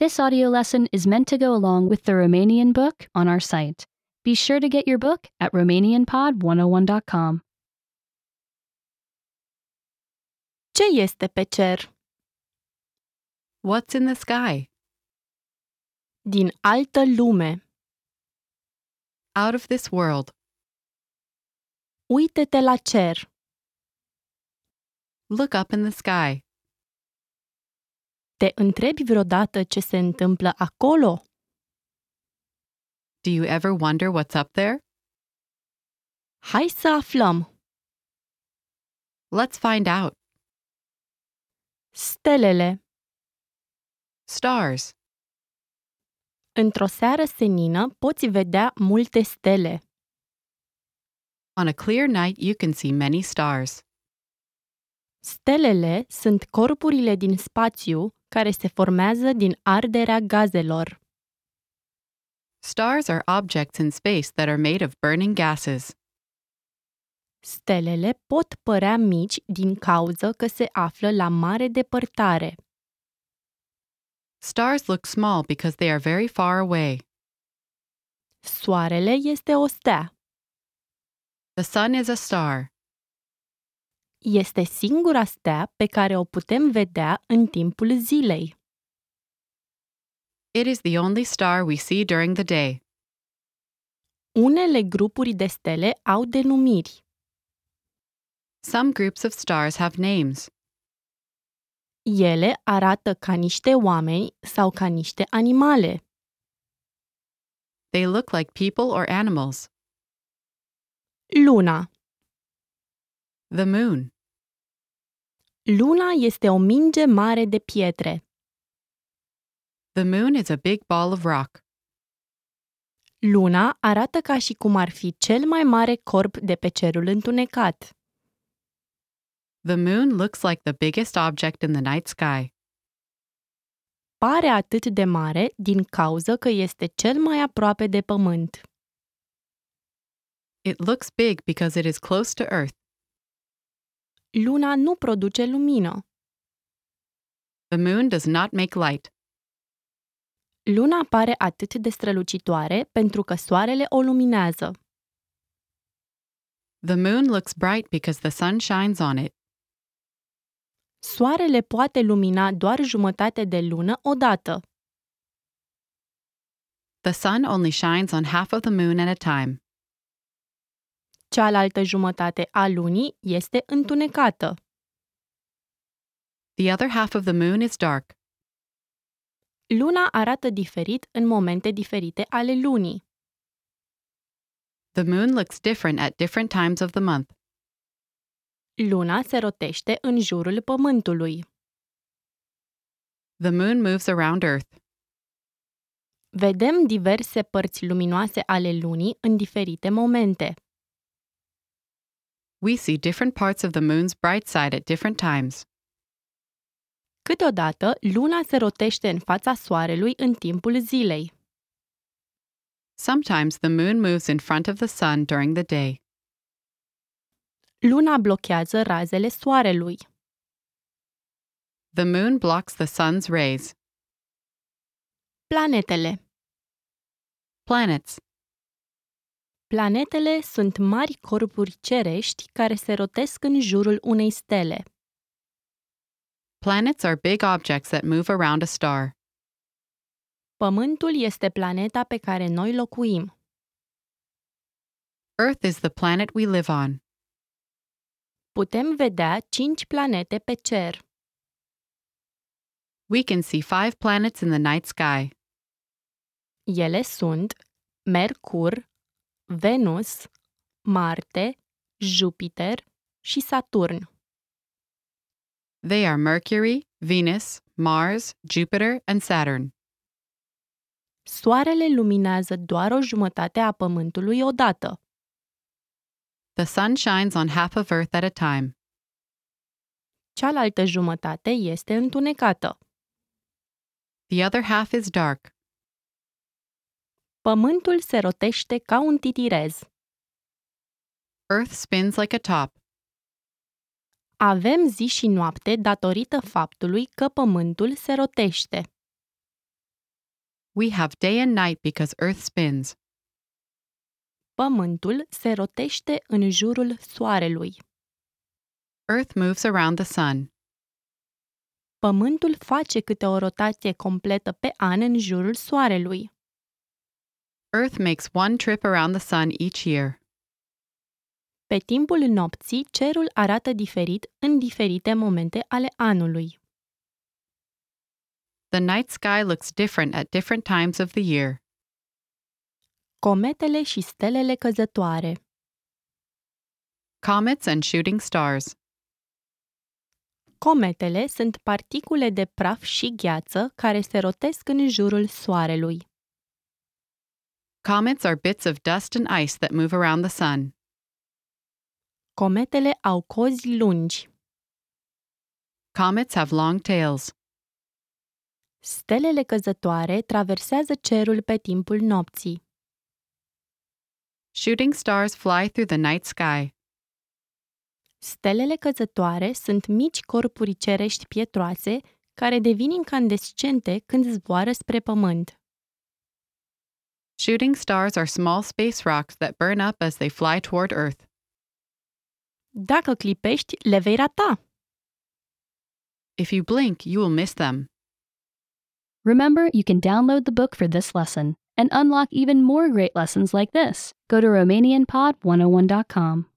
This audio lesson is meant to go along with the Romanian book on our site. Be sure to get your book at RomanianPod101.com. Ce este pe cer? What's in the sky? Din altă lume. Out of this world. Uite-te la cer. Look up in the sky. Te întrebi vreodată ce se întâmplă acolo? Do you ever wonder what's up there? Hai să aflăm. Let's find out. Stelele. Stars. Într-o seară senină poți vedea multe stele. On a clear night, you can see many stars. Stelele sunt corpurile din spațiu care se formează din arderea gazelor. Stars are objects in space that are made of burning gases. Stelele pot părea mici din cauză că se află la mare depărtare. Stars look small because they are very far away. Soarele este o stea. The sun is a star. Este singura stea pe care o putem vedea în timpul zilei. It is the only star we see during the day. Unele grupuri de stele au denumiri. Some groups of stars have names. Ele arată ca niște oameni sau ca niște animale. They look like people or animals. Luna. The moon. Luna este o minge mare de pietre. The moon is a big ball of rock. Luna arată ca și cum ar fi cel mai mare corp de pe cerul întunecat. The moon looks like the biggest object in the night sky. Pare atât de mare din cauză că este cel mai aproape de pământ. It looks big because it is close to Earth. Luna nu produce lumină. The moon does not make light. Luna pare atât de strălucitoare pentru că soarele o luminează. The moon looks bright because the sun shines on it. Soarele poate lumina doar jumătate de lună odată. The sun only shines on half of the moon at a time. Cealaltă jumătate a lunii este întunecată. The other half of the moon is dark. Luna arată diferit în momente diferite ale lunii. The moon looks different at different times of the month. Luna se rotește în jurul Pământului. The moon moves around Earth. Vedem diverse părți luminoase ale lunii în diferite momente. We see different parts of the moon's bright side at different times. Câteodată, luna se rotește în fața soarelui în timpul zilei. Sometimes the moon moves in front of the sun during the day. Luna blochează razele soarelui. The moon blocks the sun's rays. Planetele. Planets. Planetele sunt mari corpuri cerești care se rotesc în jurul unei stele. Planets are big objects that move around a star. Pământul este planeta pe care noi locuim. Earth is the planet we live on. Putem vedea cinci planete pe cer. We can see five planets in the night sky. Ele sunt Mercur, Venus, Marte, Jupiter și Saturn. They are Mercury, Venus, Mars, Jupiter, and Saturn. Soarele luminează doar o jumătate a Pământului odată. The sun shines on half of Earth at a time. Cealaltă jumătate este întunecată. The other half is dark. Pământul se rotește ca un titirez. Earth spins like a top. Avem zi și noapte datorită faptului că Pământul se rotește. We have day and night because Earth spins. Pământul se rotește în jurul soarelui. Earth moves around the sun. Pământul face câte o rotație completă pe an în jurul soarelui. Earth makes one trip around the sun each year. Pe timpul nopții, cerul arată diferit în diferite momente ale anului. The night sky looks different at different times of the year. Cometele și stelele căzătoare. Comets and shooting stars. Cometele sunt particule de praf și gheață care se rotesc în jurul soarelui. Comets are bits of dust and ice that move around the sun. Cometele au cozi lungi. Comets have long tails. Stelele căzătoare traversează cerul pe timpul nopții. Shooting stars fly through the night sky. Stelele căzătoare sunt mici corpuri cerești pietroase care devin incandescente când zboară spre pământ. Shooting stars are small space rocks that burn up as they fly toward Earth. Dacă clipești, le vei rata. If you blink, you will miss them. Remember, you can download the book for this lesson and unlock even more great lessons like this. Go to RomanianPod101.com.